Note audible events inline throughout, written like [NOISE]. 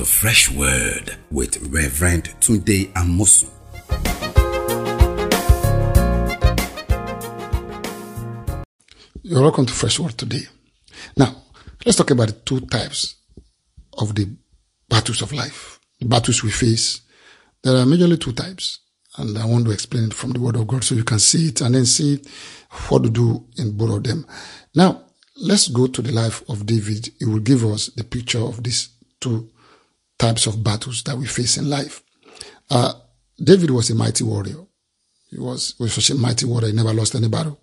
to Fresh Word with Reverend Tunde Amosu. You're welcome to Fresh Word today. Now, let's talk about the two types of the battles of life, the battles we face. There are majorly two types, and I want to explain it from the Word of God so you can see it and then see what to do in both of them. Now, let's go to the life of David. It will give us the picture of these two types of battles that we face in life. Uh, David was a mighty warrior. He was, was such a mighty warrior. He never lost any battle.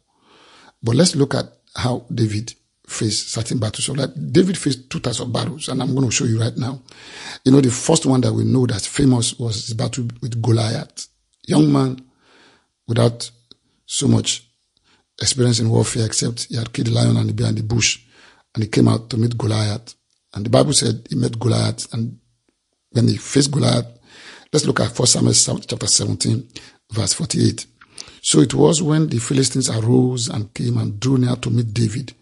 But let's look at how David faced certain battles. So like David faced two types of battles, and I'm going to show you right now. You know, the first one that we know that's famous was his battle with Goliath. Young man without so much experience in warfare, except he had killed the lion and the bear in the bush, and he came out to meet Goliath. And the Bible said he met Goliath, and when he faced Goliath, let's look at 1 Samuel chapter 17, verse 48. So it was when the Philistines arose and came and drew near to meet David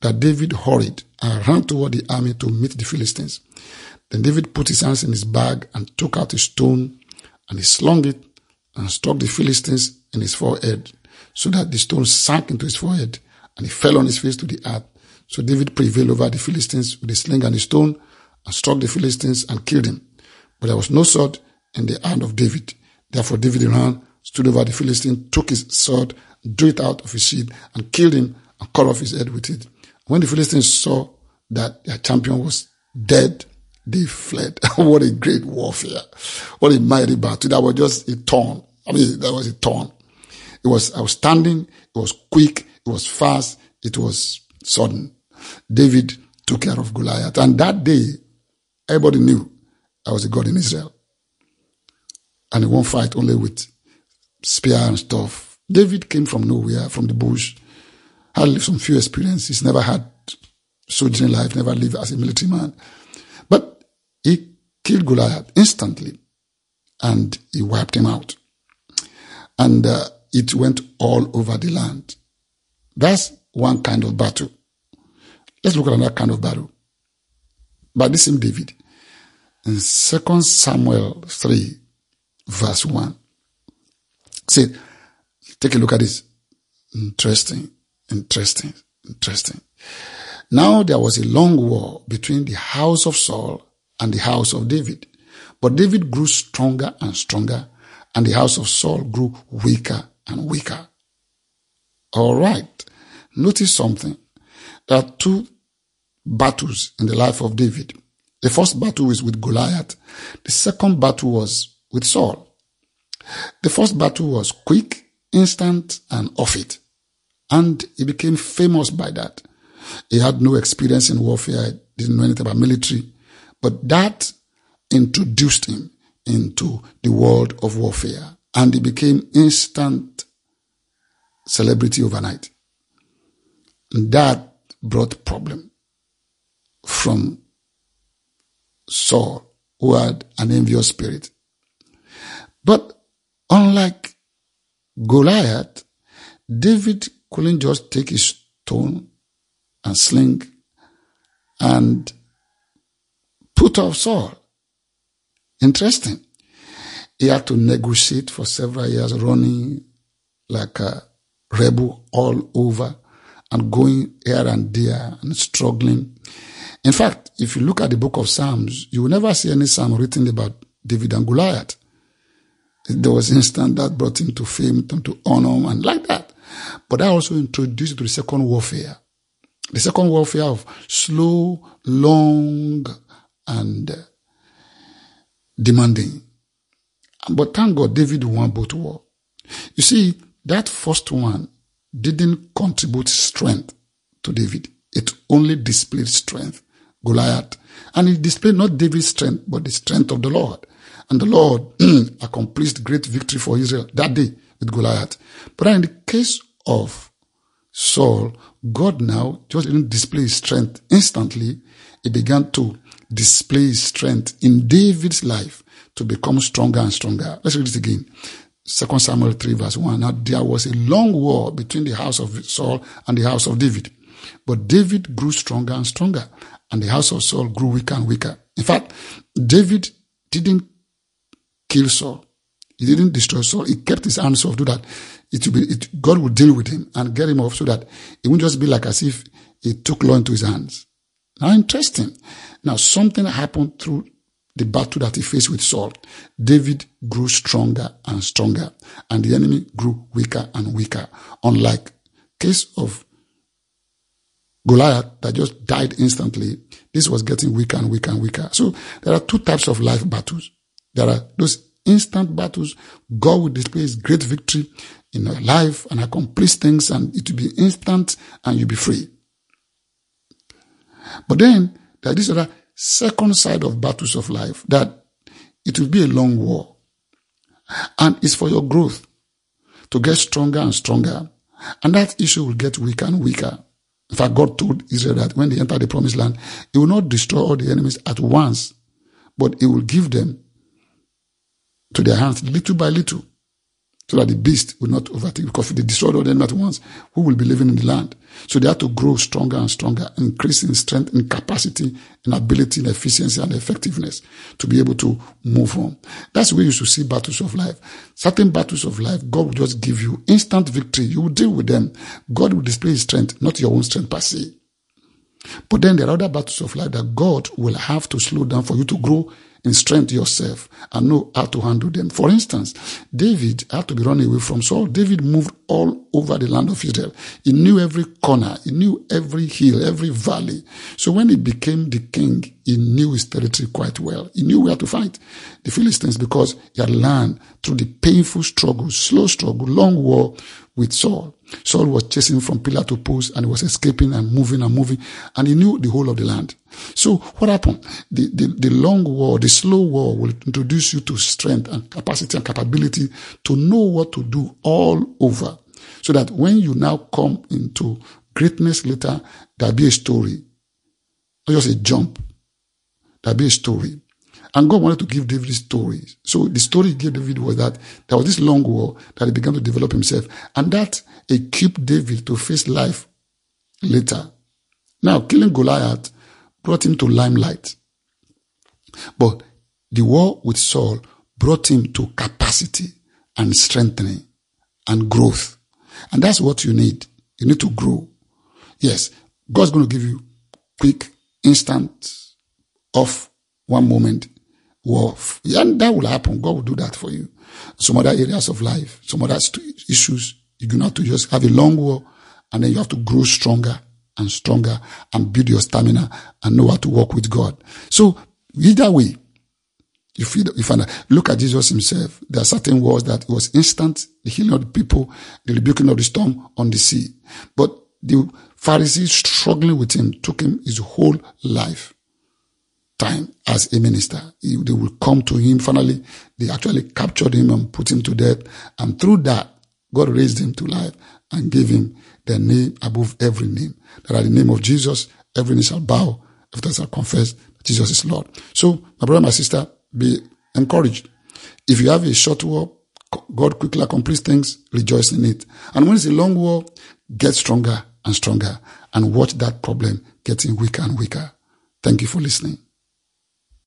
that David hurried and ran toward the army to meet the Philistines. Then David put his hands in his bag and took out a stone and he slung it and struck the Philistines in his forehead so that the stone sank into his forehead and he fell on his face to the earth. So David prevailed over the Philistines with a sling and a stone and struck the Philistines and killed him. But there was no sword in the hand of David. Therefore David ran stood over the Philistine, took his sword, drew it out of his sheath, and killed him and cut off his head with it. When the Philistines saw that their champion was dead, they fled. [LAUGHS] what a great warfare. What a mighty battle. That was just a turn. I mean, that was a turn. It was outstanding. It was quick. It was fast. It was sudden. David took care of Goliath. And that day, everybody knew I was a God in Israel. And he won't fight only with spear and stuff. David came from nowhere, from the bush, had lived some few experiences, never had soldiering life, never lived as a military man. But he killed Goliath instantly and he wiped him out. And uh, it went all over the land. That's one kind of battle. Let's look at another kind of battle. By the same David, in 2 Samuel 3, verse 1, See, take a look at this. Interesting, interesting, interesting. Now there was a long war between the house of Saul and the house of David. But David grew stronger and stronger, and the house of Saul grew weaker and weaker. All right. Notice something. There are two battles in the life of David. The first battle is with Goliath. The second battle was with Saul. The first battle was quick, instant, and off it. And he became famous by that. He had no experience in warfare, didn't know anything about military, but that introduced him into the world of warfare. And he became instant celebrity overnight. And that brought problem from Saul, who had an envious spirit. But Unlike Goliath, David couldn't just take his stone and sling and put off Saul. Interesting. He had to negotiate for several years, running like a rebel all over and going here and there and struggling. In fact, if you look at the book of Psalms, you will never see any psalm written about David and Goliath. There was an instant that brought him to fame, to honor, and like that. But that also introduced to the second warfare. The second warfare of slow, long, and uh, demanding. But thank God David won both war. You see, that first one didn't contribute strength to David. It only displayed strength. Goliath. And he displayed not David's strength, but the strength of the Lord. And the Lord [CLEARS THROAT] accomplished great victory for Israel that day with Goliath. But in the case of Saul, God now just didn't display his strength instantly. He began to display his strength in David's life to become stronger and stronger. Let's read it again. 2 Samuel 3 verse 1. Now there was a long war between the house of Saul and the house of David. But David grew stronger and stronger, and the house of Saul grew weaker and weaker. In fact, David didn't kill Saul. He didn't destroy Saul. He kept his hands off, do that. It will be, it, God will deal with him and get him off so that it won't just be like as if he took law into his hands. Now, interesting. Now, something happened through the battle that he faced with Saul. David grew stronger and stronger, and the enemy grew weaker and weaker. Unlike case of Goliath that just died instantly, this was getting weaker and weaker and weaker. So there are two types of life battles. There are those instant battles. God will display his great victory in your life and accomplish things and it will be instant and you'll be free. But then there is other second side of battles of life that it will be a long war. And it's for your growth to get stronger and stronger. And that issue will get weaker and weaker. In fact, God told Israel that when they enter the promised land, He will not destroy all the enemies at once, but He will give them to their hands little by little so that the beast will not overtake. Because if they destroy all the enemies at once, who will be living in the land? So they had to grow stronger and stronger, increase in strength, in capacity, in ability, in efficiency, and effectiveness to be able to move on. That's where you should see battles of life. Certain battles of life, God will just give you instant victory. You will deal with them. God will display his strength, not your own strength per se. But then there are other battles of life that God will have to slow down for you to grow in strength yourself and know how to handle them. For instance, David had to be running away from Saul. David moved all over the land of Israel. He knew every corner. He knew every hill, every valley. So when he became the king, he knew his territory quite well. He knew where to fight the Philistines because he had learned through the painful struggle, slow struggle, long war with Saul. Saul was chasing from pillar to post and he was escaping and moving and moving and he knew the whole of the land. So what happened? The, the, the long war, the slow war will introduce you to strength and capacity and capability to know what to do all over. So that when you now come into greatness later, there'll be a story. Not just a jump. There'll be a story. And God wanted to give David stories. So the story he gave David was that there was this long war that he began to develop himself. And that equipped David to face life later. Now, killing Goliath brought him to limelight. But the war with Saul brought him to capacity and strengthening and growth. And that's what you need. You need to grow. Yes, God's going to give you quick, instant, off one moment war. And that will happen. God will do that for you. Some other areas of life, some other issues, you do not to just have a long war and then you have to grow stronger and stronger and build your stamina and know how to work with God. So either way, you feel, you find look at Jesus himself. There are certain words that was instant, the healing of the people, the rebuking of the storm on the sea. But the Pharisees struggling with him took him his whole life time as a minister. He, they will come to him. Finally, they actually captured him and put him to death. And through that, God raised him to life and gave him the name above every name. That at the name of Jesus, every knee shall bow, every shall confess that Jesus is Lord. So, my brother, my sister, be encouraged. If you have a short war, God quickly accomplishes things, rejoice in it. And when it's a long war, get stronger and stronger and watch that problem getting weaker and weaker. Thank you for listening.